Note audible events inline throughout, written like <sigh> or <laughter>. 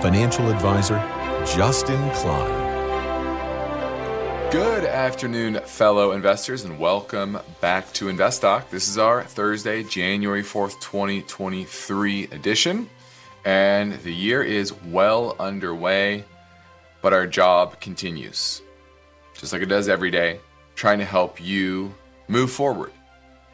financial advisor Justin Klein. Good afternoon, fellow investors, and welcome back to Invest Talk. This is our Thursday, January 4th, 2023 edition, and the year is well underway, but our job continues. Just like it does every day, trying to help you move forward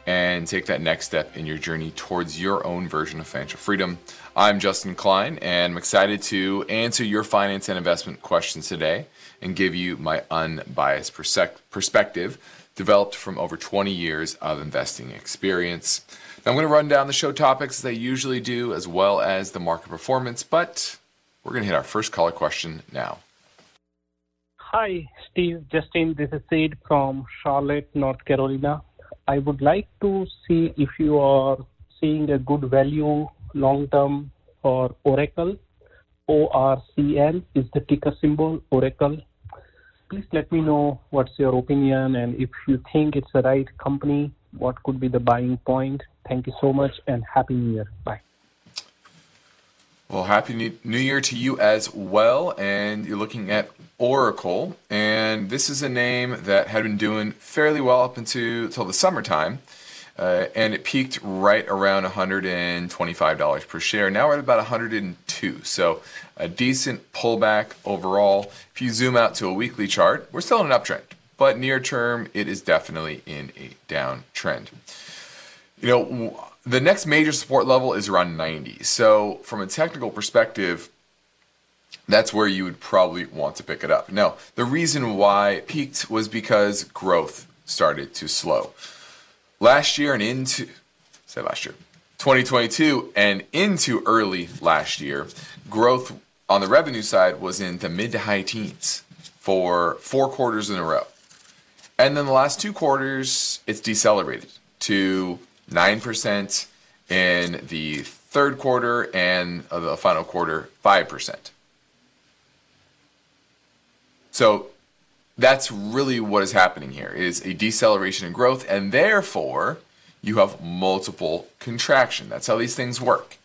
and take that next step in your journey towards your own version of financial freedom. I'm Justin Klein, and I'm excited to answer your finance and investment questions today and give you my unbiased perspective developed from over 20 years of investing experience. Now, I'm going to run down the show topics as I usually do, as well as the market performance, but we're going to hit our first caller question now. Hi, Steve, Justin. This is Sid from Charlotte, North Carolina. I would like to see if you are seeing a good value long term for Oracle. ORCL is the ticker symbol, Oracle. Please let me know what's your opinion and if you think it's the right company, what could be the buying point. Thank you so much and Happy New Year. Bye. Well, Happy New Year to you as well. And you're looking at Oracle. And this is a name that had been doing fairly well up until, until the summertime. Uh, and it peaked right around $125 per share. Now we're at about 102. So a decent pullback overall. If you zoom out to a weekly chart, we're still in an uptrend, but near term, it is definitely in a downtrend. You know, the next major support level is around 90. So, from a technical perspective, that's where you would probably want to pick it up. Now, the reason why it peaked was because growth started to slow. Last year and into, say last year, 2022 and into early last year, growth on the revenue side was in the mid to high teens for four quarters in a row. And then the last two quarters, it's decelerated to 9% in the third quarter and uh, the final quarter 5%. So that's really what is happening here is a deceleration in growth and therefore you have multiple contraction. That's how these things work.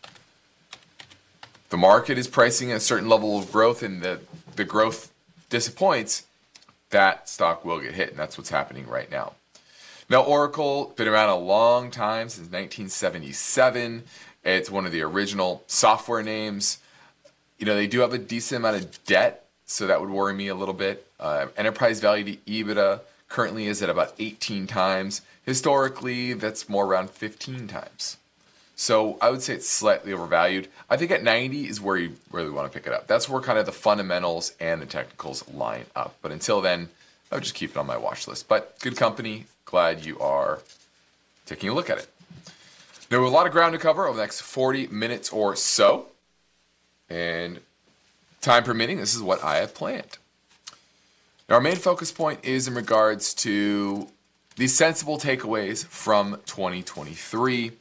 The market is pricing a certain level of growth and the, the growth disappoints, that stock will get hit. And that's what's happening right now. Now, Oracle been around a long time since 1977. It's one of the original software names. You know, they do have a decent amount of debt, so that would worry me a little bit. Uh, enterprise value to EBITDA currently is at about 18 times. Historically, that's more around 15 times. So I would say it's slightly overvalued. I think at 90 is where you really want to pick it up. That's where kind of the fundamentals and the technicals line up. But until then, I would just keep it on my watch list. But good company, glad you are taking a look at it. Now, we have a lot of ground to cover over the next 40 minutes or so. And time permitting, this is what I have planned. Now, our main focus point is in regards to these sensible takeaways from 2023.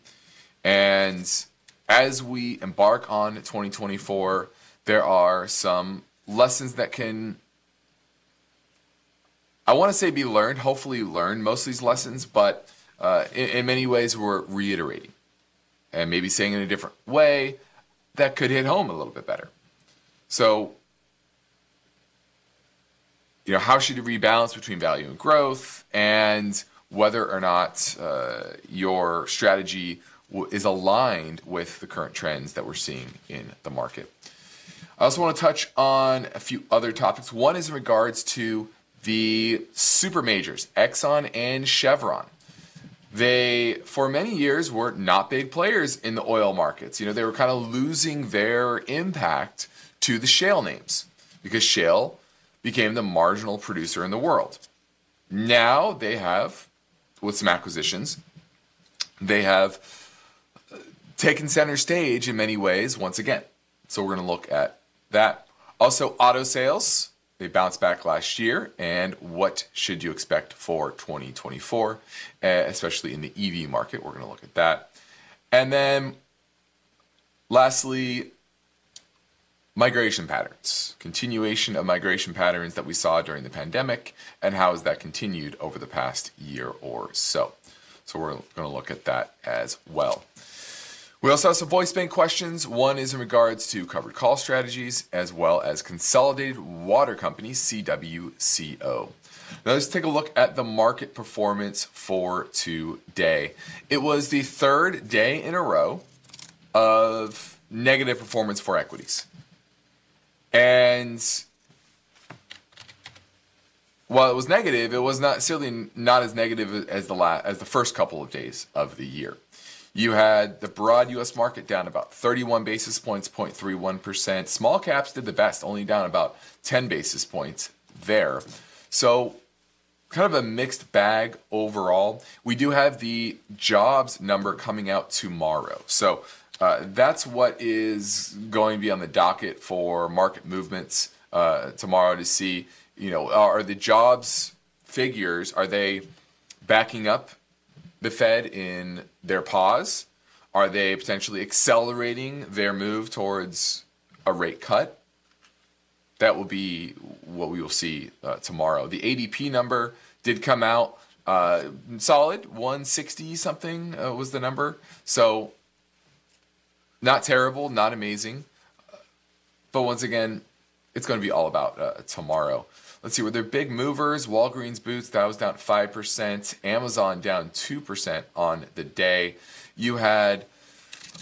And as we embark on 2024, there are some lessons that can I want to say be learned, hopefully learn most of these lessons, but uh, in, in, many ways we're reiterating and maybe saying in a different way that could hit home a little bit better. So, you know, how should you rebalance between value and growth and whether or not uh, your strategy is aligned with the current trends that we're seeing in the market. I also want to touch on a few other topics. One is in regards to the super majors, Exxon and Chevron. They, for many years, were not big players in the oil markets. You know, they were kind of losing their impact to the shale names because shale became the marginal producer in the world. Now they have, with some acquisitions, they have taken center stage in many ways once again. So we're going to look at that. Also, auto sales. They bounced back last year, and what should you expect for 2024, uh, especially in the EV market? We're going to look at that. And then, lastly, migration patterns, continuation of migration patterns that we saw during the pandemic, and how has that continued over the past year or so. So, we're going to look at that as well. We also have some voice bank questions. One is in regards to covered call strategies as well as Consolidated Water Company, CWCO. Now let's take a look at the market performance for today. It was the third day in a row of negative performance for equities. And while it was negative, it was not certainly not as negative as the last, as the first couple of days of the year. You had the broad U.S. market down about 31 basis points, 0.31%. Small caps did the best, only down about 10 basis points there. So, kind of a mixed bag overall. We do have the jobs number coming out tomorrow. So, uh, that's what is going to be on the docket for market movements uh, tomorrow to see, you know, are the jobs figures, are they backing up the Fed in their pause? Are they potentially accelerating their move towards a rate cut? That will be what we will see uh, tomorrow. The ADP number did come out uh, solid, 160 something uh, was the number. So not terrible, not amazing. But once again, it's going to be all about uh, tomorrow. Let's see, were there big movers? Walgreens Boots, that was down 5%. Amazon down 2% on the day. You had,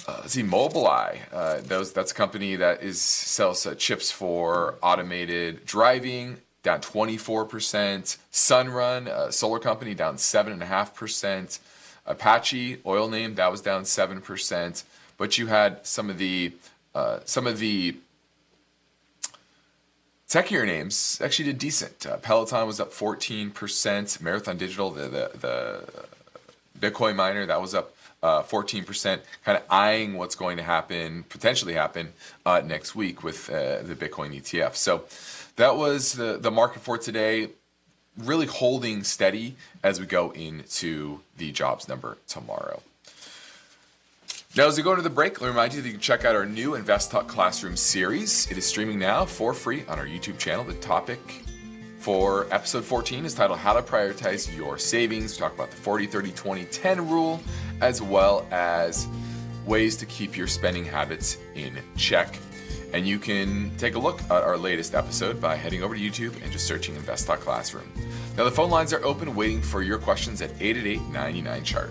uh, let's see, Mobileye. Uh, those, that's a company that is sells uh, chips for automated driving, down 24%. Sunrun, a solar company, down 7.5%. Apache, oil name, that was down 7%. But you had some of the uh, some of the Techier names actually did decent. Uh, Peloton was up 14%. Marathon Digital, the, the, the Bitcoin miner, that was up uh, 14%, kind of eyeing what's going to happen, potentially happen uh, next week with uh, the Bitcoin ETF. So that was the, the market for today, really holding steady as we go into the jobs number tomorrow. Now, as we go into the break, let me remind you that you can check out our new Invest Talk Classroom series. It is streaming now for free on our YouTube channel. The topic for episode 14 is titled How to Prioritize Your Savings. We talk about the 40, 30, 20, 10 rule, as well as ways to keep your spending habits in check. And you can take a look at our latest episode by heading over to YouTube and just searching Invest Talk Classroom. Now, the phone lines are open, waiting for your questions at 888 99 Chart.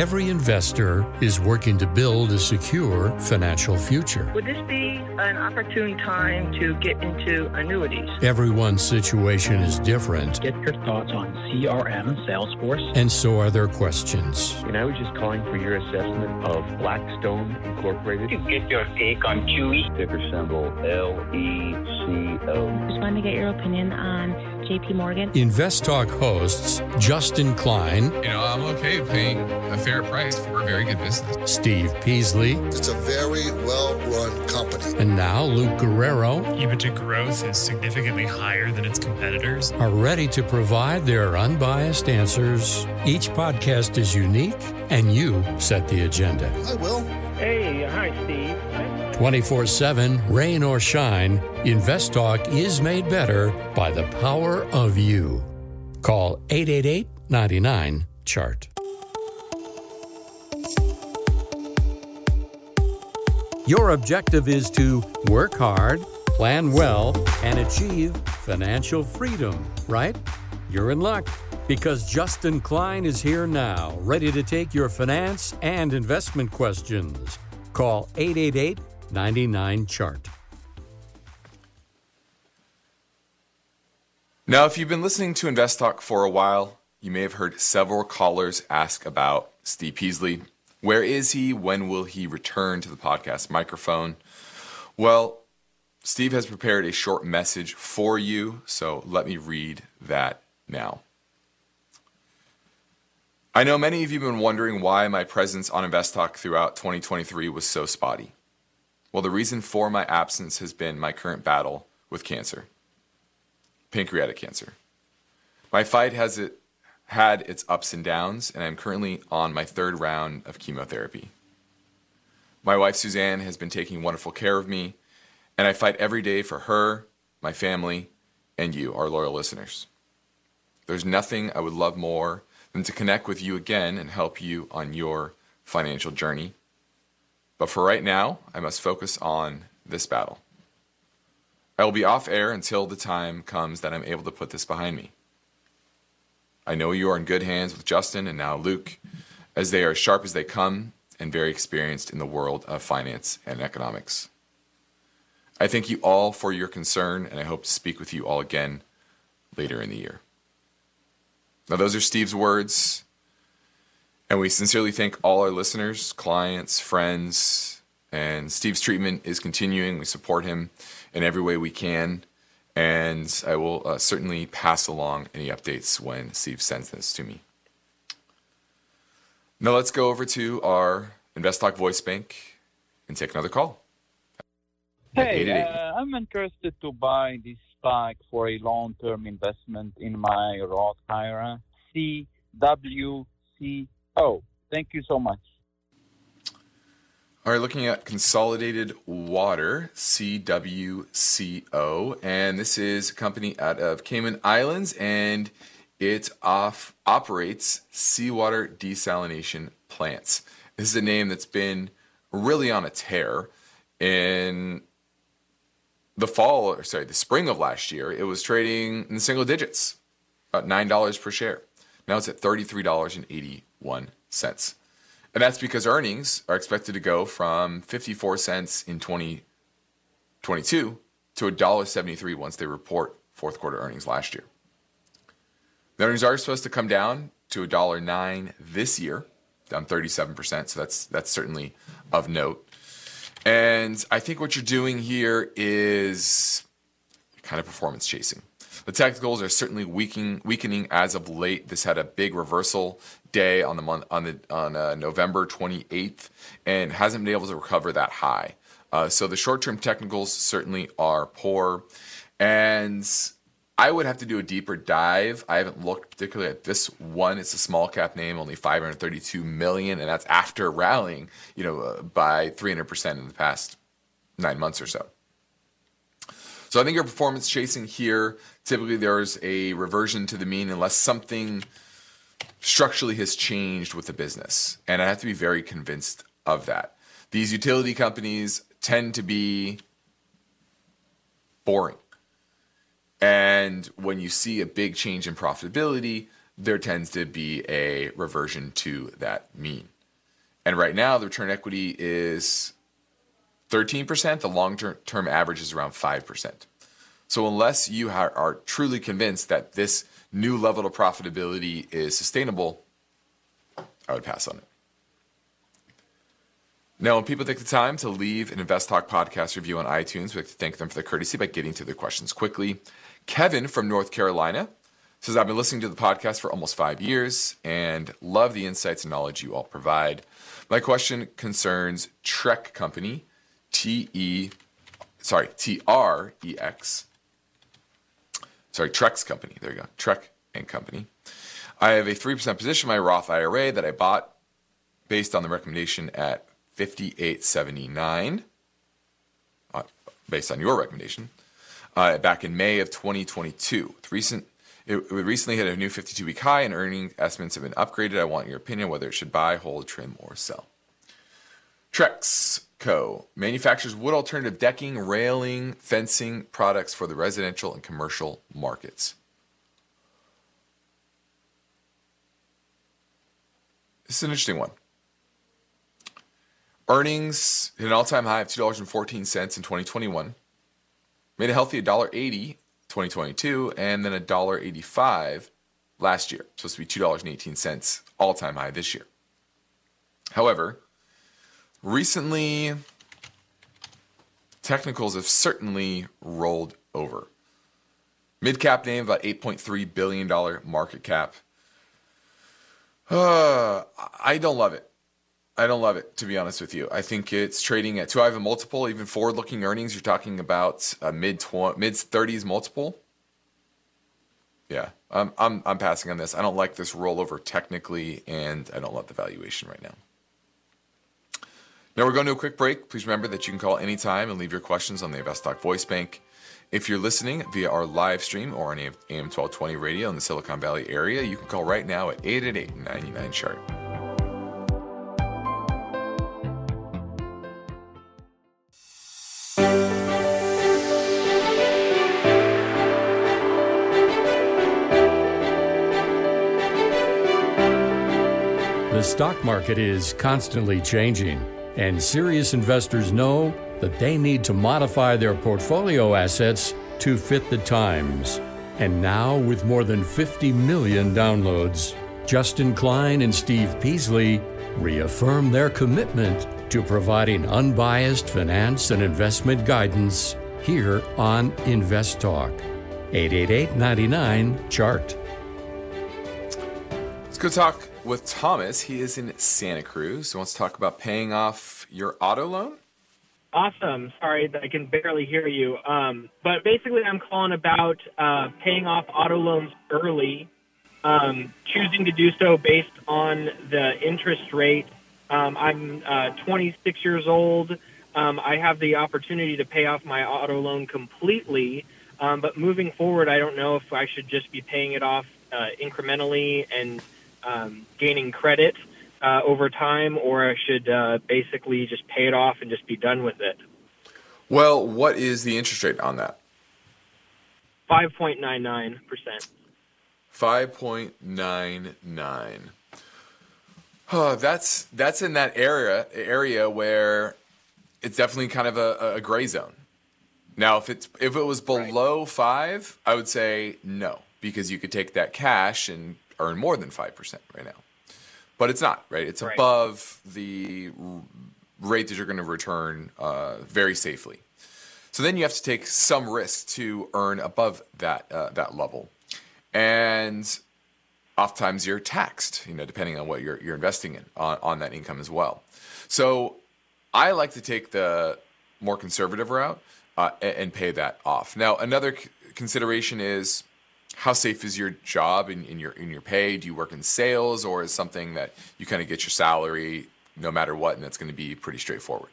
Every investor is working to build a secure financial future. Would this be an opportune time to get into annuities? Everyone's situation is different. Get your thoughts on CRM, Salesforce. And so are their questions. And I was just calling for your assessment of Blackstone Incorporated. To get your take on QE. Ticker symbol LECO. Just wanted to get your opinion on JP Morgan. Invest Talk hosts Justin Klein. You know, I'm okay paying a fair price for a very good business. Steve Peasley. It's a very well run company. And now Luke Guerrero. EBITDA growth is significantly higher than its competitors. Are ready to provide their unbiased answers. Each podcast is unique, and you set the agenda. I will. Hey, hi, Steve. 24 7, rain or shine, Invest Talk is made better by the power of you. Call 888 99 Chart. Your objective is to work hard, plan well, and achieve financial freedom, right? You're in luck because Justin Klein is here now, ready to take your finance and investment questions. Call 888 99 Chart. Now, if you've been listening to Invest Talk for a while, you may have heard several callers ask about Steve Peasley. Where is he? When will he return to the podcast microphone? Well, Steve has prepared a short message for you, so let me read that now. I know many of you have been wondering why my presence on InvestTalk throughout 2023 was so spotty. Well, the reason for my absence has been my current battle with cancer, pancreatic cancer. My fight has it had its ups and downs, and I'm currently on my third round of chemotherapy. My wife Suzanne has been taking wonderful care of me, and I fight every day for her, my family, and you, our loyal listeners. There's nothing I would love more than to connect with you again and help you on your financial journey. But for right now, I must focus on this battle. I will be off air until the time comes that I'm able to put this behind me. I know you are in good hands with Justin and now Luke, as they are as sharp as they come and very experienced in the world of finance and economics. I thank you all for your concern, and I hope to speak with you all again later in the year. Now, those are Steve's words, and we sincerely thank all our listeners, clients, friends, and Steve's treatment is continuing. We support him in every way we can, and I will uh, certainly pass along any updates when Steve sends this to me. Now let's go over to our InvestTalk voice bank and take another call. Hey, uh, I'm interested to buy this for a long-term investment in my Roth IRA, CWCO. Thank you so much. All right, looking at Consolidated Water, CWCO, and this is a company out of Cayman Islands, and it off operates seawater desalination plants. This is a name that's been really on a tear. In the fall, or sorry, the spring of last year, it was trading in the single digits, about nine dollars per share. Now it's at thirty-three dollars and eighty-one cents, and that's because earnings are expected to go from fifty-four cents in twenty twenty-two to a dollar seventy-three once they report fourth quarter earnings last year. The earnings are supposed to come down to $1.09 this year, down 37%. So that's that's certainly of note. And I think what you're doing here is kind of performance chasing. The technicals are certainly weakening, weakening as of late. This had a big reversal day on the month on the on uh, November 28th, and hasn't been able to recover that high. Uh, so the short-term technicals certainly are poor, and I would have to do a deeper dive. I haven't looked particularly at this one. It's a small cap name, only 532 million, and that's after rallying, you know, uh, by 300% in the past nine months or so. So I think your performance chasing here, typically there's a reversion to the mean unless something structurally has changed with the business. And I have to be very convinced of that. These utility companies tend to be boring and when you see a big change in profitability, there tends to be a reversion to that mean. And right now, the return equity is 13%. The long term average is around 5%. So, unless you are, truly convinced that this new level of profitability is sustainable, I would pass on it. Now, when people take the time to leave an Invest Talk podcast review on iTunes, we like to thank them for their courtesy by getting to their questions quickly. Kevin from North Carolina says, I've been listening to the podcast for almost five years and love the insights and knowledge you all provide. My question concerns Trek Company, T E, sorry, T R E X. Sorry, Trex Company. There you go. Trek and Company. I have a 3% position in my Roth IRA that I bought based on the recommendation at 5879, uh, based on your recommendation uh, back in May of 2022. Recent, it, recently hit a new 52 week high, and earning estimates have been upgraded. I want your opinion whether it should buy, hold, trim, or sell. Trex Co. manufactures wood alternative decking, railing, fencing products for the residential and commercial markets. This is an interesting one. Earnings hit an all time high of $2.14 in 2021 made a healthy $1.80 2022 and then $1.85 last year. Supposed to be $2.18 all time high this year. However, recently, technicals have certainly rolled over. Mid cap name, about $8.3 billion market cap. Uh, <sighs> I don't love it. I don't love it, to be honest with you. I think it's trading at too high of a multiple. Even forward looking earnings, you're talking about a mid mid 30s multiple. Yeah, I'm, I'm, I'm passing on this. I don't like this rollover technically, and I don't love the valuation right now. Now we're going to a quick break. Please remember that you can call anytime and leave your questions on the InvestTalk voice bank. If you're listening via our live stream or on AM 1220 radio in the Silicon Valley area, you can call right now at 888 99 chart. The stock market is constantly changing, and serious investors know that they need to modify their portfolio assets to fit the times. And now, with more than 50 million downloads, Justin Klein and Steve Peasley reaffirm their commitment to providing unbiased finance and investment guidance here on Invest Talk. 888 99 Chart. It's good talk with Thomas. He is in Santa Cruz. He wants to talk about paying off your auto loan. Awesome. Sorry, I can barely hear you. Um, but basically, I'm calling about uh, paying off auto loans early, um, choosing to do so based on the interest rate. Um, I'm uh, 26 years old. Um, I have the opportunity to pay off my auto loan completely. Um, but moving forward, I don't know if I should just be paying it off uh, incrementally and um, gaining credit uh, over time, or I should uh, basically just pay it off and just be done with it. Well, what is the interest rate on that? 5.99%. 5.99. Oh, that's that's in that area area where it's definitely kind of a, a gray zone. Now, if it's if it was below right. five, I would say no because you could take that cash and earn more than five percent right now but it's not right. It's right. above the rate that you're going to return uh, very safely. So then you have to take some risk to earn above that uh, that level, and oftentimes you're taxed. You know, depending on what you're you're investing in on, on that income as well. So I like to take the more conservative route uh, and, and pay that off. Now another c- consideration is how safe is your job in, in your in your pay? Do you work in sales, or is something that you kind of get your salary no matter what, and that's going to be pretty straightforward?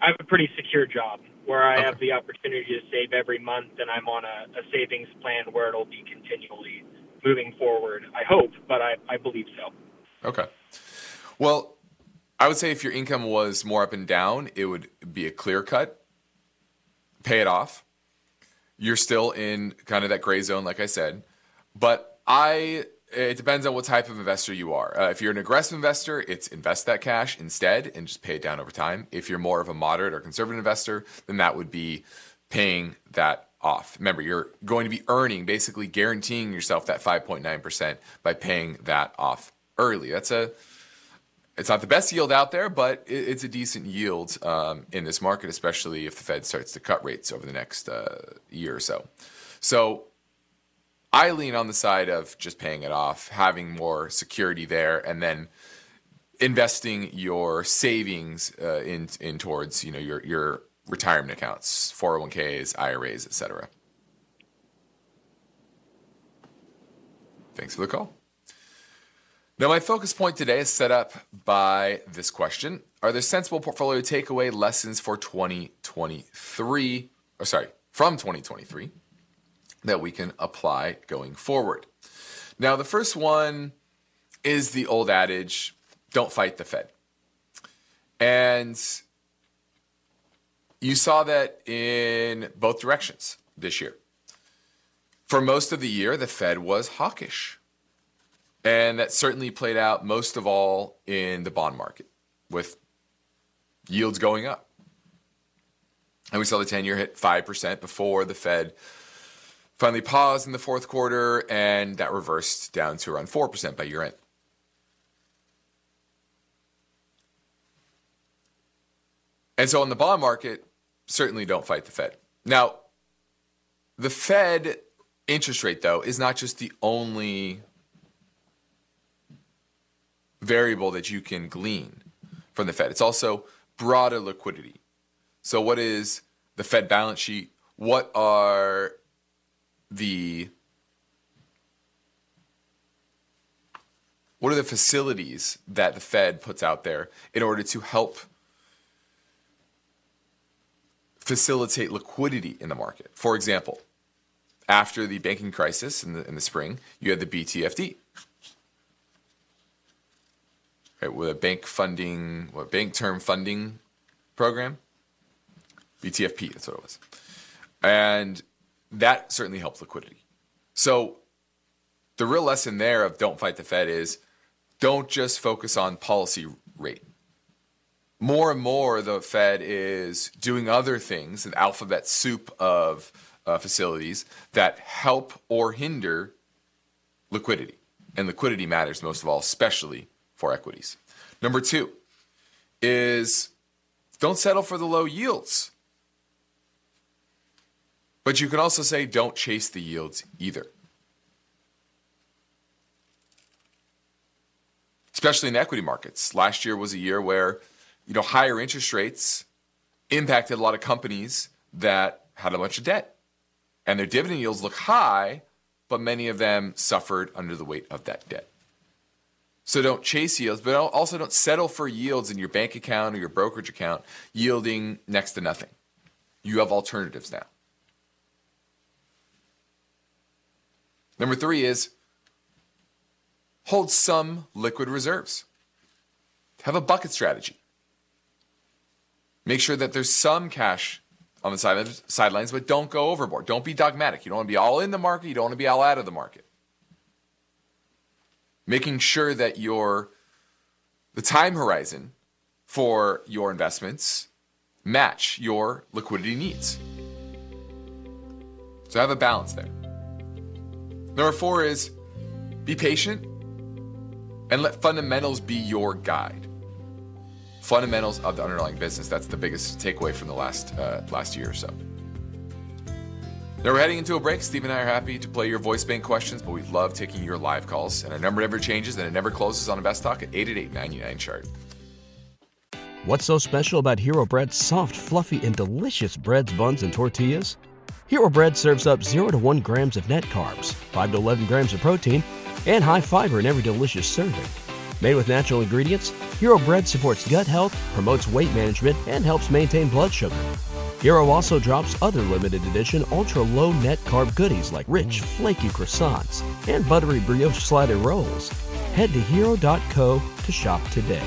I have a pretty secure job where I okay. have the opportunity to save every month, and I'm on a, a, savings plan where it'll be continually moving forward. I hope, but I, I believe so. Okay. Well, I would say if your income was more up and down, it would be a clear cut. Pay it off you're still in kind of that gray zone, like I said. But I, it depends on what type of investor you are. Uh, if you're an aggressive investor, it's invest that cash instead and just pay it down over time. If you're more of a moderate or conservative investor, then that would be paying that off. Remember, you're going to be earning, basically guaranteeing yourself that 5.9% by paying that off early. That's a it's not the best yield out there, but it's a decent yield um, in this market, especially if the Fed starts to cut rates over the next uh, year or so. So I lean on the side of just paying it off, having more security there, and then investing your savings uh, in in towards you know your your retirement accounts, 401ks, IRAs, etc. Thanks for the call. Now, my focus point today is set up by this question Are there sensible portfolio takeaway lessons for 2023? Or, sorry, from 2023 that we can apply going forward? Now, the first one is the old adage don't fight the Fed. And you saw that in both directions this year. For most of the year, the Fed was hawkish and that certainly played out most of all in the bond market with yields going up. And we saw the 10 year hit 5% before the Fed finally paused in the fourth quarter, and that reversed down to around 4% by year end. And so in the bond market, certainly don't fight the Fed. Now, the Fed interest rate, though, is not just the only variable that you can glean from the Fed. It's also broader liquidity. So, what is the Fed balance sheet? What are the what are the facilities that the Fed puts out there in order to help facilitate liquidity in the market? For example, after the banking crisis in the, in the spring, you had the BTFD, right, with a bank funding, what bank term funding program, BTFP, that's what it was, and that certainly helped liquidity. So the real lesson there of don't fight the Fed is don't just focus on policy rate. More and more, the Fed is doing other things, an alphabet soup of uh, facilities that help or hinder liquidity. And liquidity matters most of all, especially for equities. Number two is don't settle for the low yields. But you can also say don't chase the yields either. Especially in equity markets. Last year was a year where, you know, higher interest rates impacted a lot of companies that had a bunch of debt and their dividend yields look high, but many of them suffered under the weight of that debt. So don't chase yields, but also don't settle for yields in your bank account or your brokerage account yielding next to nothing. You have alternatives now. Number three is hold some liquid reserves. Have a bucket strategy. Make sure that there's some cash on the sidelines, but don't go overboard. Don't be dogmatic. You don't want to be all in the market. You don't want to be all out of the market. Making sure that your the time horizon for your investments match your liquidity needs. So have a balance there. Number four is be patient and let fundamentals be your guide fundamentals of the underlying business. That's the biggest takeaway from the last uh, last year or so. Now we're heading into a break. Steve and I are happy to play your voice bank questions, but we love taking your live calls. And our number never changes and it never closes on Invest Talk at 888 chart. What's so special about Hero Bread's soft, fluffy, and delicious breads, buns, and tortillas? Hero Bread serves up 0 to 1 grams of net carbs, 5 to 11 grams of protein, and high fiber in every delicious serving. Made with natural ingredients, Hero Bread supports gut health, promotes weight management, and helps maintain blood sugar. Hero also drops other limited edition ultra low net carb goodies like rich, flaky croissants and buttery brioche slider rolls. Head to hero.co to shop today.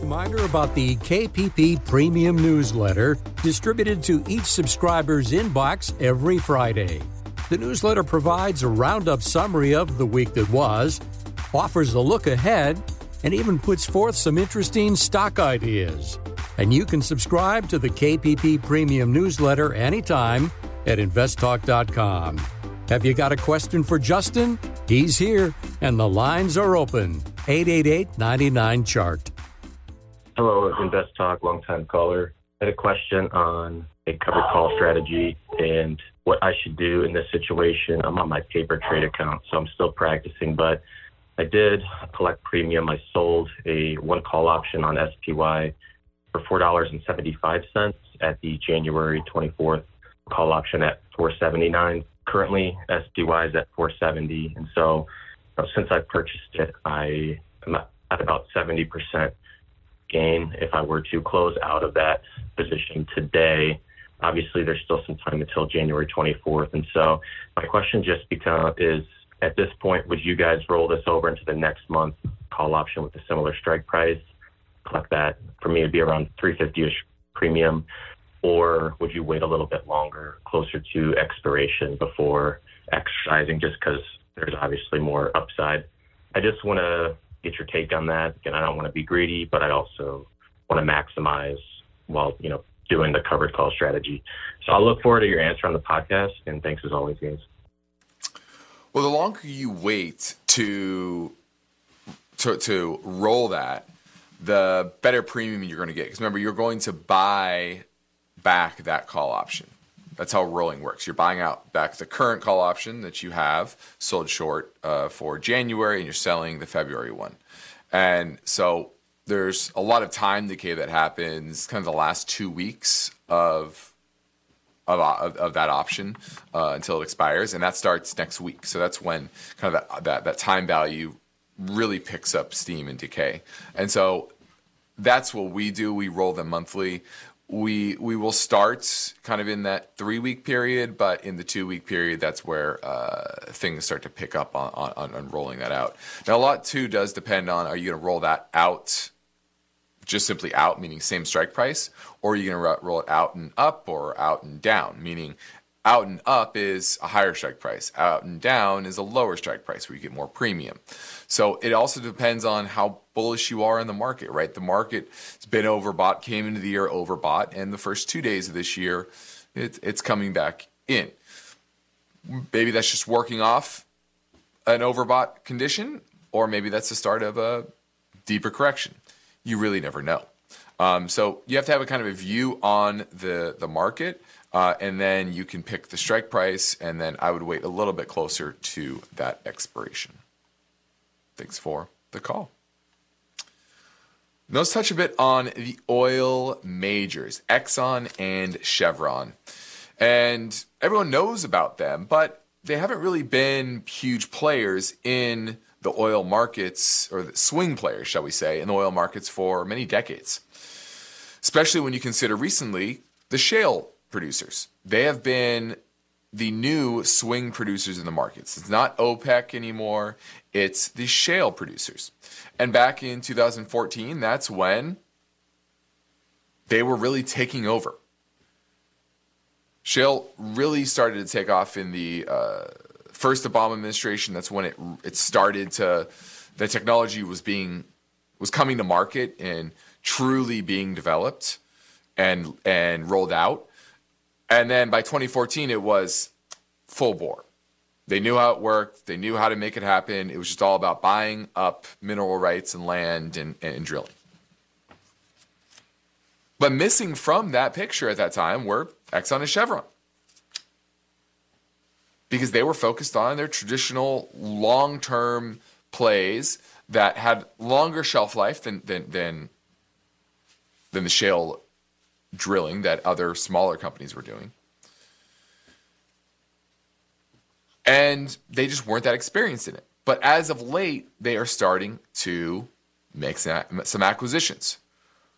Reminder about the KPP Premium Newsletter distributed to each subscriber's inbox every Friday. The newsletter provides a roundup summary of the week that was, offers a look ahead, and even puts forth some interesting stock ideas. And you can subscribe to the KPP Premium Newsletter anytime at investtalk.com. Have you got a question for Justin? He's here, and the lines are open. 888 99 Chart. Hello, Invest Talk, long time caller. I had a question on a covered call strategy and what I should do in this situation. I'm on my paper trade account, so I'm still practicing, but I did collect premium. I sold a one call option on SPY for $4.75 at the January 24th call option at 479. Currently, SPY is at 470, and so since I purchased it, I am at about 70% gain if I were to close out of that position today. Obviously, there's still some time until January 24th. And so my question just becomes is at this point, would you guys roll this over into the next month call option with a similar strike price? Collect that. For me, it'd be around 350-ish premium. Or would you wait a little bit longer, closer to expiration before exercising, just because there's obviously more upside? I just want to get your take on that. Again, I don't want to be greedy, but I also want to maximize while you know doing the covered call strategy. So I'll look forward to your answer on the podcast. And thanks as always, guys. Well, the longer you wait to to, to roll that, the better premium you're going to get. Because remember, you're going to buy back that call option. That's how rolling works. You're buying out back the current call option that you have sold short uh, for January, and you're selling the February one. And so there's a lot of time decay that happens kind of the last two weeks of of, of, of that option uh, until it expires, and that starts next week. So that's when kind of that, that that time value really picks up steam and decay. And so that's what we do. We roll them monthly. We we will start kind of in that three week period, but in the two week period, that's where uh, things start to pick up on, on, on rolling that out. Now, a lot too does depend on are you going to roll that out just simply out, meaning same strike price, or you're you going to roll it out and up or out and down, meaning out and up is a higher strike price, out and down is a lower strike price where you get more premium. So it also depends on how bullish you are in the market, right? The market has been overbought, came into the year overbought, and the first two days of this year, it, it's coming back in. Maybe that's just working off an overbought condition, or maybe that's the start of a deeper correction you really never know. Um, so you have to have a kind of a view on the the market, uh, and then you can pick the strike price, and then I would wait a little bit closer to that expiration. Thanks for the call. Now let's touch a bit on the oil majors, Exxon and Chevron. And everyone knows about them, but they haven't really been huge players in the oil markets, or the swing players, shall we say, in the oil markets for many decades. Especially when you consider recently the shale producers. They have been the new swing producers in the markets. It's not OPEC anymore, it's the shale producers. And back in 2014, that's when they were really taking over. Shale really started to take off in the uh, first Obama administration, that's when it it started to the technology was being was coming to market and truly being developed and and rolled out. And then by 2014 it was full bore. They knew how it worked, they knew how to make it happen. It was just all about buying up mineral rights and land and, and drilling. But missing from that picture at that time were Exxon and Chevron because they were focused on their traditional long term plays that had longer shelf life than, than, than, than the shale drilling that other smaller companies were doing. And they just weren't that experienced in it. But as of late, they are starting to make some acquisitions.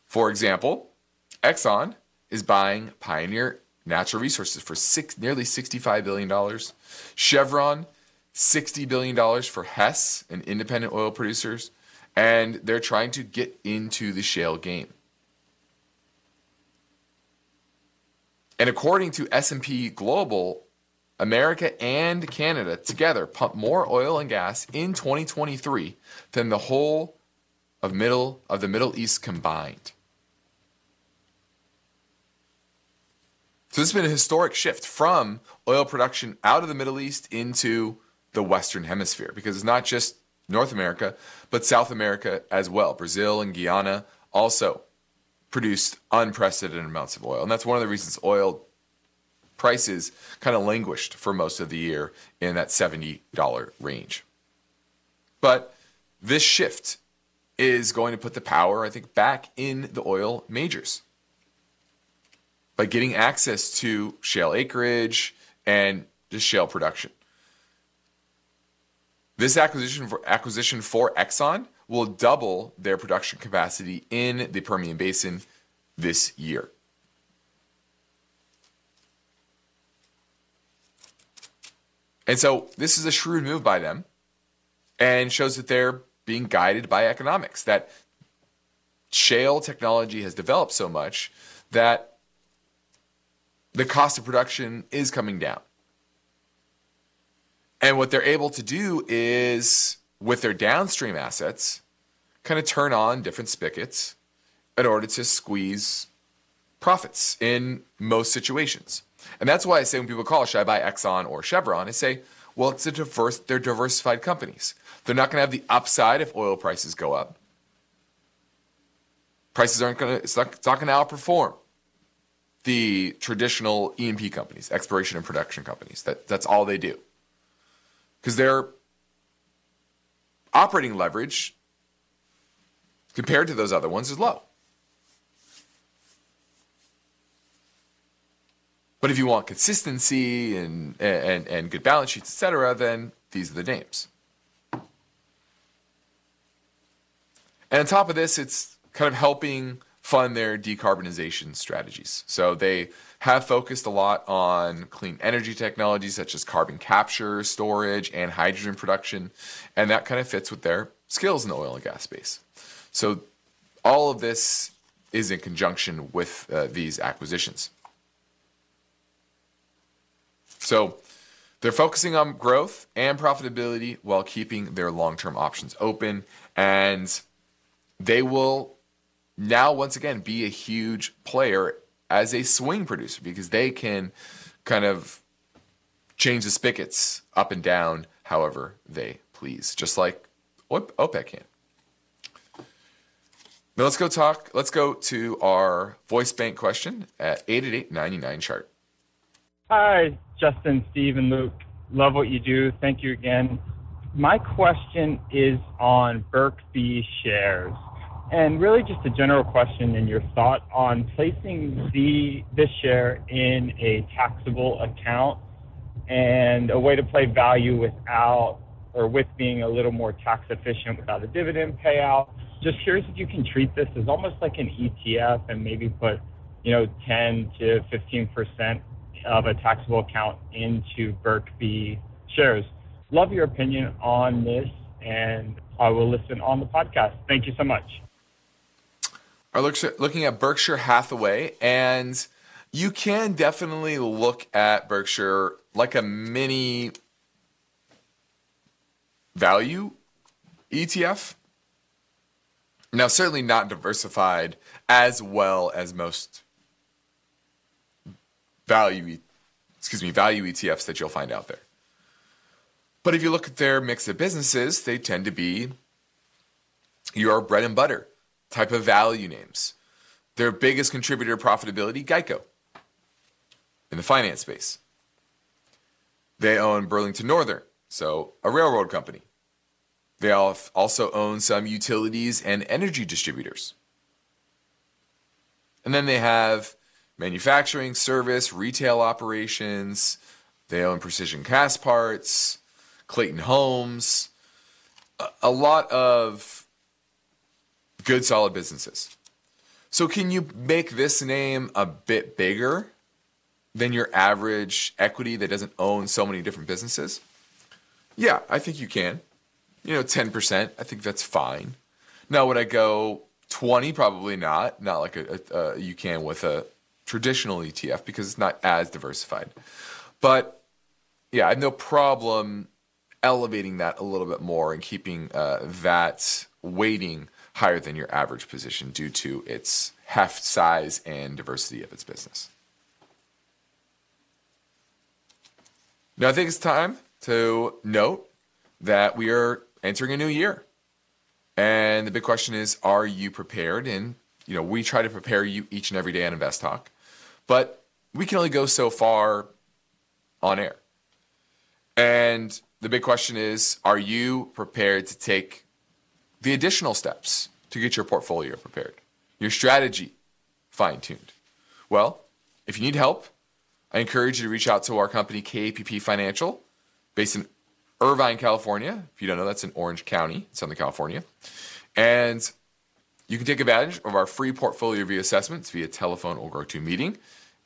For example, Exxon is buying Pioneer Natural Resources for six, nearly $65 billion. Chevron, $60 billion for Hess and independent oil producers. And they're trying to get into the shale game. And according to S&P Global, America and Canada together pump more oil and gas in 2023 than the whole of middle of the Middle East combined. So this has been a historic shift from oil production out of the Middle East into the Western Hemisphere because it's not just North America, but South America as well. Brazil and Guyana also produced unprecedented amounts of oil. And that's one of the reasons oil prices kind of languished for most of the year in that $70 range. But this shift is going to put the power, I think, back in the oil majors by getting access to shale acreage and just shale production. This acquisition for, acquisition for Exxon will double their production capacity in the Permian Basin this year. And so this is a shrewd move by them and shows that they're being guided by economics, that shale technology has developed so much that the cost of production is coming down. And what they're able to do is, with their downstream assets, kind of turn on different spigots in order to squeeze profits in most situations. And that's why I say when people call, should I buy Exxon or Chevron? I say, well, it's a diverse, they're diversified companies. They're not going to have the upside if oil prices go up. Prices aren't going to, it's not, it's not going to outperform the traditional E&P companies, exploration and production companies. That that's all they do. Because their operating leverage compared to those other ones is low. But if you want consistency and and and good balance sheets, etc., then these are the names. And on top of this, it's kind of helping fund their decarbonization strategies. So they have focused a lot on clean energy technologies such as carbon capture, storage, and hydrogen production. And that kind of fits with their skills in the oil and gas space. So all of this is in conjunction with uh, these acquisitions. So they're focusing on growth and profitability while keeping their long term options open. And they will now, once again, be a huge player as a swing producer because they can kind of change the spigots up and down however they please, just like OPEC can. Now let's go talk. Let's go to our voice bank question at 888 chart. Hi, Justin, Steve, and Luke. Love what you do. Thank you again. My question is on B shares and really just a general question and your thought on placing the this share in a taxable account and a way to play value without or with being a little more tax efficient without a dividend payout. Just curious if you can treat this as almost like an ETF and maybe put, you know, 10 to 15 percent of a taxable account into B shares. Love your opinion on this, and I will listen on the podcast. Thank you so much are looking at Berkshire Hathaway, and you can definitely look at Berkshire like a mini value ETF. Now, certainly not diversified as well as most value, excuse me, value ETFs that you'll find out there. But if you look at their mix of businesses, they tend to be your bread and butter type of value names. Their biggest contributor to profitability, Geico, in the finance space. They own Burlington Northern, so a railroad company. They also own some utilities and energy distributors. And then they have manufacturing, service, retail operations. They own Precision Castparts, Clayton Homes, a lot of good solid businesses. So can you make this name a bit bigger than your average equity that doesn't own so many different businesses? Yeah, I think you can. You know, 10%, I think that's fine. Now, would I go 20? Probably not. Not like a, a, a, you can with a traditional ETF because it's not as diversified. But yeah, I have no problem elevating that a little bit more and keeping uh, that weighting higher than your average position due to its heft, size, and diversity of its business. Now, I think it's time to note that we are entering a new year. And the big question is are you prepared? And, you know, we try to prepare you each and every day on Invest Talk, but we can only go so far on air. And the big question is are you prepared to take the additional steps to get your portfolio prepared, your strategy fine tuned? Well, if you need help, I encourage you to reach out to our company, KPP Financial, based in Irvine, California. If you don't know, that's in Orange County, Southern California. And you can take advantage of our free portfolio review assessments via telephone or go to meeting.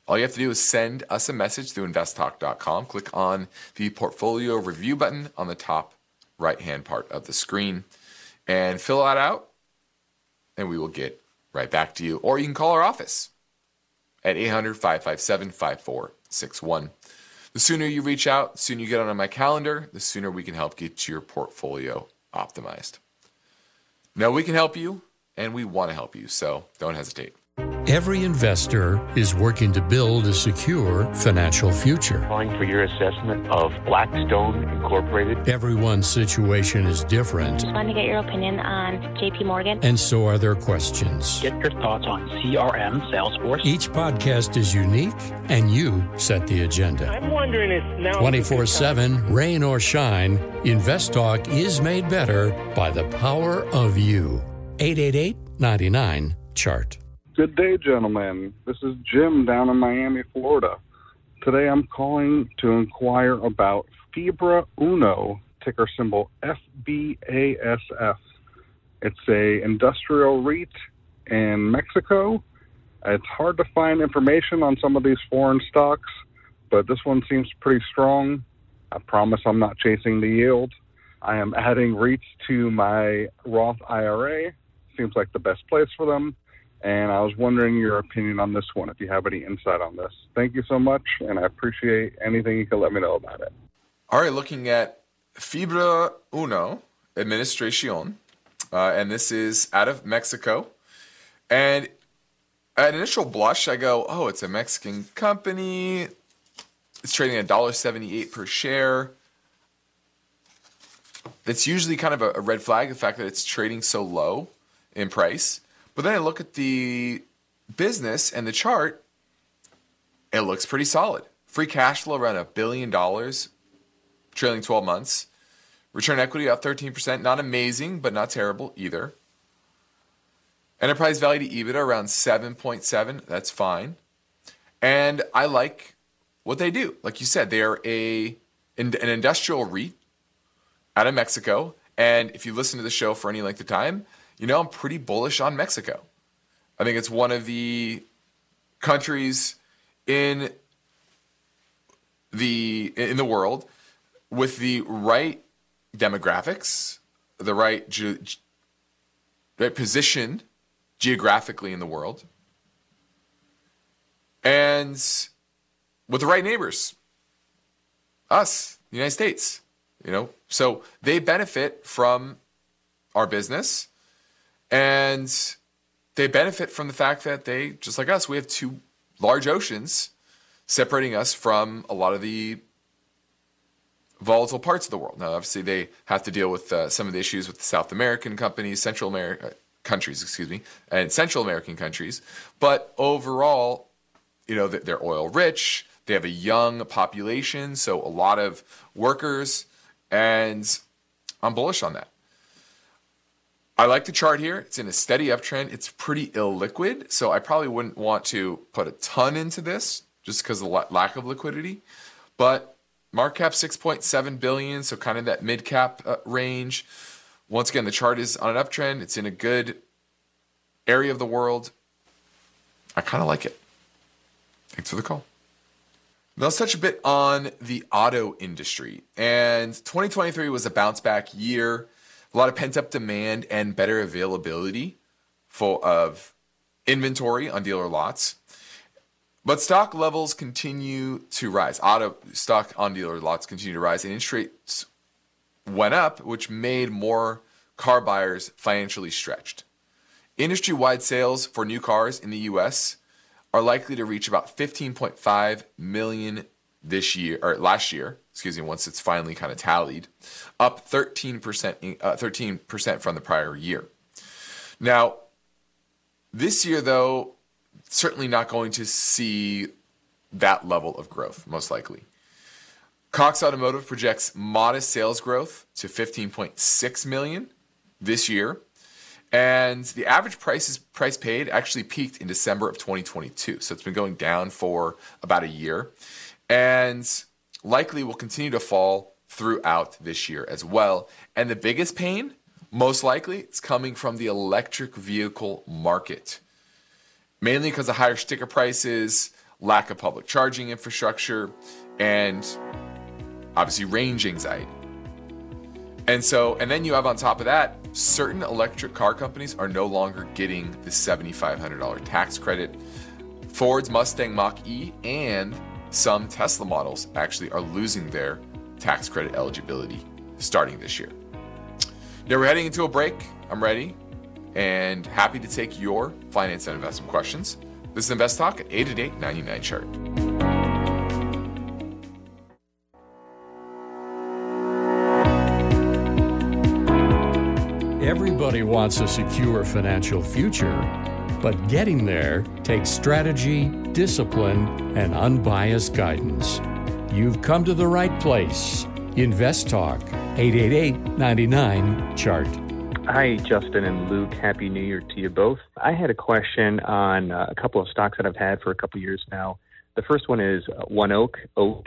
All you have to do is send us a message through investtalk.com. Click on the portfolio review button on the top right hand part of the screen and fill that out, and we will get right back to you. Or you can call our office at 800 557 5461. The sooner you reach out, the sooner you get on my calendar, the sooner we can help get your portfolio optimized. Now, we can help you, and we want to help you, so don't hesitate. Every investor is working to build a secure financial future. Calling for your assessment of Blackstone Incorporated. Everyone's situation is different. Just wanted to get your opinion on JP Morgan. And so are their questions. Get your thoughts on CRM, Salesforce. Each podcast is unique, and you set the agenda. I'm wondering if now 24 7, rain or shine, Invest Talk is made better by the power of you. 888 99 Chart. Good day, gentlemen. This is Jim down in Miami, Florida. Today I'm calling to inquire about Fibra Uno, ticker symbol FBASF. It's a industrial REIT in Mexico. It's hard to find information on some of these foreign stocks, but this one seems pretty strong. I promise I'm not chasing the yield. I am adding REITs to my Roth IRA. Seems like the best place for them and I was wondering your opinion on this one, if you have any insight on this. Thank you so much, and I appreciate anything you can let me know about it. All right, looking at Fibra Uno Administracion, uh, and this is out of Mexico. And at initial blush, I go, oh, it's a Mexican company. It's trading at $1.78 per share. That's usually kind of a red flag, the fact that it's trading so low in price. But then I look at the business and the chart, it looks pretty solid. Free cash flow around a billion dollars, trailing 12 months. Return equity up 13%, not amazing, but not terrible either. Enterprise value to EBITDA around 7.7, that's fine. And I like what they do. Like you said, they are a an industrial REIT out of Mexico. And if you listen to the show for any length of time, you know, I'm pretty bullish on Mexico. I think it's one of the countries in the in the world with the right demographics, the right ge- right position geographically in the world, and with the right neighbors, us, the United States. You know, so they benefit from our business and they benefit from the fact that they, just like us, we have two large oceans separating us from a lot of the volatile parts of the world. Now, obviously, they have to deal with uh, some of the issues with the South American companies, Central America countries, excuse me, and Central American countries. But overall, you know, they're oil rich. They have a young population, so a lot of workers, and I'm bullish on that. I like the chart here. It's in a steady uptrend. It's pretty illiquid, so I probably wouldn't want to put a ton into this just because of the lack of liquidity. But market cap 6.7 billion, so kind of that mid cap uh, range. Once again, the chart is on an uptrend. It's in a good area of the world. I kind of like it. Thanks for the call. Now let's touch a bit on the auto industry. And 2023 was a bounce back year a lot of pent up demand and better availability for of inventory on dealer lots. But stock levels continue to rise. Auto stock on dealer lots continue to rise, and interest rates went up, which made more car buyers financially stretched. Industry wide sales for new cars in the US are likely to reach about 15.5 million this year or last year, excuse me, once it's finally kind of tallied, up 13%, uh, 13% from the prior year. Now, this year, though, certainly not going to see that level of growth, most likely. Cox Automotive projects modest sales growth to 15.6 million this year. And the average price is, price paid actually peaked in December of 2022. So it's been going down for about a year and likely will continue to fall throughout this year as well. And the biggest pain, most likely, it's coming from the electric vehicle market, mainly because of higher sticker prices, lack of public charging infrastructure, and obviously range anxiety. And so, and then you have on top of that, certain electric car companies are no longer getting the $7,500 tax credit. Ford's Mustang Mach E and some Tesla models actually are losing their tax credit eligibility starting this year. Now we're heading into a break. I'm ready. and happy to take your finance and investment questions. This is Invest Talk at 888 99 chart. Everybody wants a secure financial future, but getting there takes strategy, discipline, and unbiased guidance. You've come to the right place. Invest Talk, 888 99 Chart. Hi, Justin and Luke. Happy New Year to you both. I had a question on uh, a couple of stocks that I've had for a couple years now. The first one is ONEOK, OKE.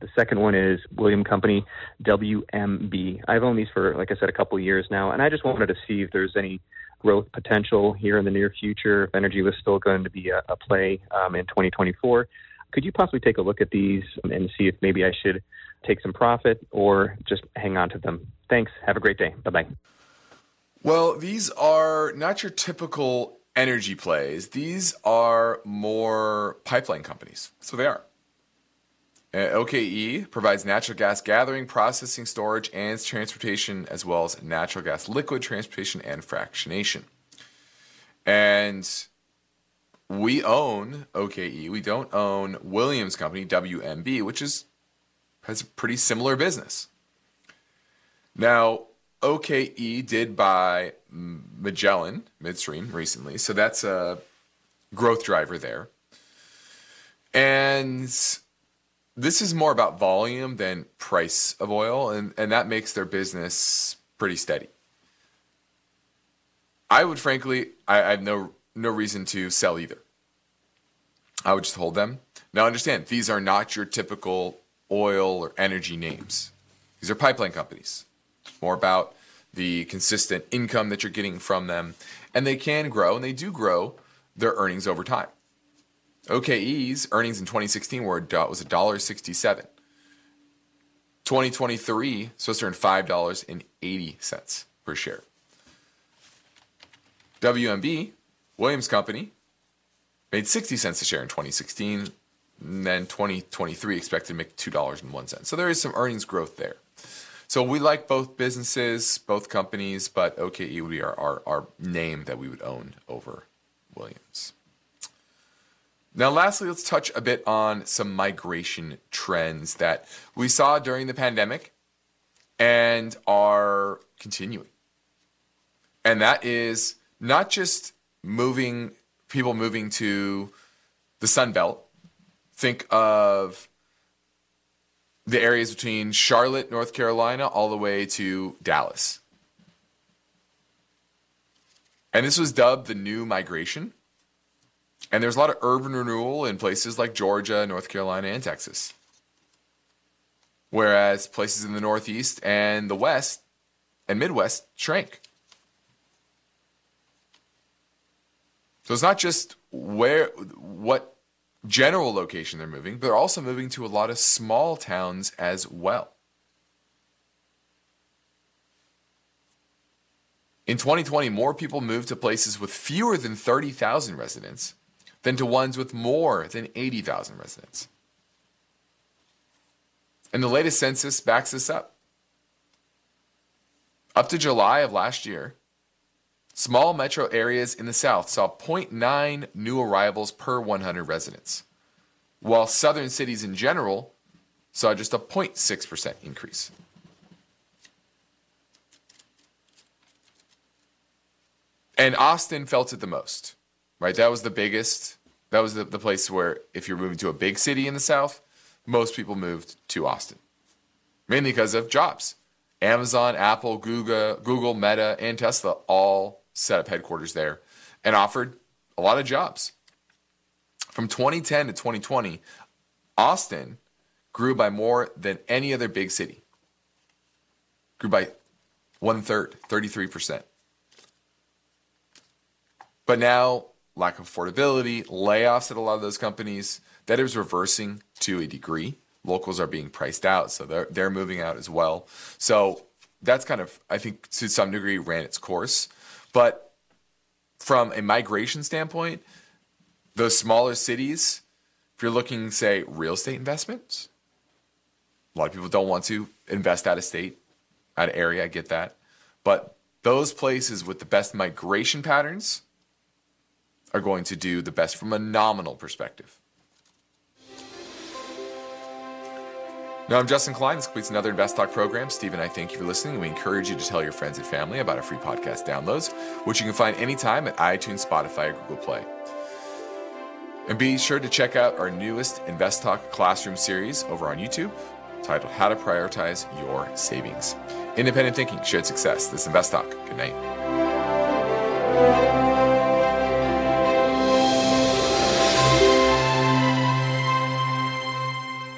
The second one is William Company, WMB. I've owned these for, like I said, a couple of years now, and I just wanted to see if there's any growth potential here in the near future, if energy was still going to be a, a play um, in 2024. Could you possibly take a look at these and see if maybe I should take some profit or just hang on to them? Thanks. Have a great day. Bye bye. Well, these are not your typical energy plays. These are more pipeline companies. So they are. Uh, OKE provides natural gas gathering, processing, storage, and transportation, as well as natural gas liquid transportation and fractionation. And we own OKE. We don't own Williams Company, WMB, which is has a pretty similar business. Now, OKE did buy Magellan Midstream recently, so that's a growth driver there. And this is more about volume than price of oil, and, and that makes their business pretty steady. I would frankly, I, I have no no reason to sell either. I would just hold them. Now understand, these are not your typical oil or energy names. These are pipeline companies more about the consistent income that you're getting from them. And they can grow, and they do grow their earnings over time. OKE's earnings in 2016 were was $1.67. 2023 supposed to earn $5.80 per share. WMB, Williams Company, made 60 cents a share in 2016, and then 2023 expected to make $2.01. So there is some earnings growth there. So we like both businesses, both companies, but OKE would be our, our, our name that we would own over Williams. Now, lastly, let's touch a bit on some migration trends that we saw during the pandemic and are continuing. And that is not just moving, people moving to the Sun Belt. Think of the areas between Charlotte, North Carolina, all the way to Dallas. And this was dubbed the new migration. And there's a lot of urban renewal in places like Georgia, North Carolina, and Texas. Whereas places in the Northeast and the West and Midwest shrank. So it's not just where what general location they're moving, but they're also moving to a lot of small towns as well. In 2020, more people moved to places with fewer than 30,000 residents than to ones with more than 80,000 residents. And the latest census backs this up. Up to July of last year, Small metro areas in the South saw 0.9 new arrivals per 100 residents, while southern cities in general saw just a 0.6% increase. And Austin felt it the most, right? That was the biggest, that was the, the place where if you're moving to a big city in the South, most people moved to Austin, mainly because of jobs. Amazon, Apple, Google, Google, Meta, and Tesla all set up headquarters there and offered a lot of jobs. From 2010 to 2020, Austin grew by more than any other big city. Grew by one third, 33%. But now, lack of affordability, layoffs at a lot of those companies, that is reversing to a degree. Locals are being priced out, so they're, they're moving out as well. So that's kind of, I think, to some degree, ran its course. But from a migration standpoint, those smaller cities, if you're looking, say, real estate investments, a lot of people don't want to invest out of state, out of area. I get that. But those places with the best migration patterns are going to do the best from a nominal perspective. Now, I'm Justin Klein. This completes another Invest Talk program. Steve and I thank you for listening, we encourage you to tell your friends and family about our free podcast downloads, which you can find anytime at iTunes, Spotify, or Google Play. And be sure to check out our newest Invest Talk Classroom series over on YouTube titled How to Prioritize Your Savings. Independent thinking, shared success. This is Invest Talk. Good night.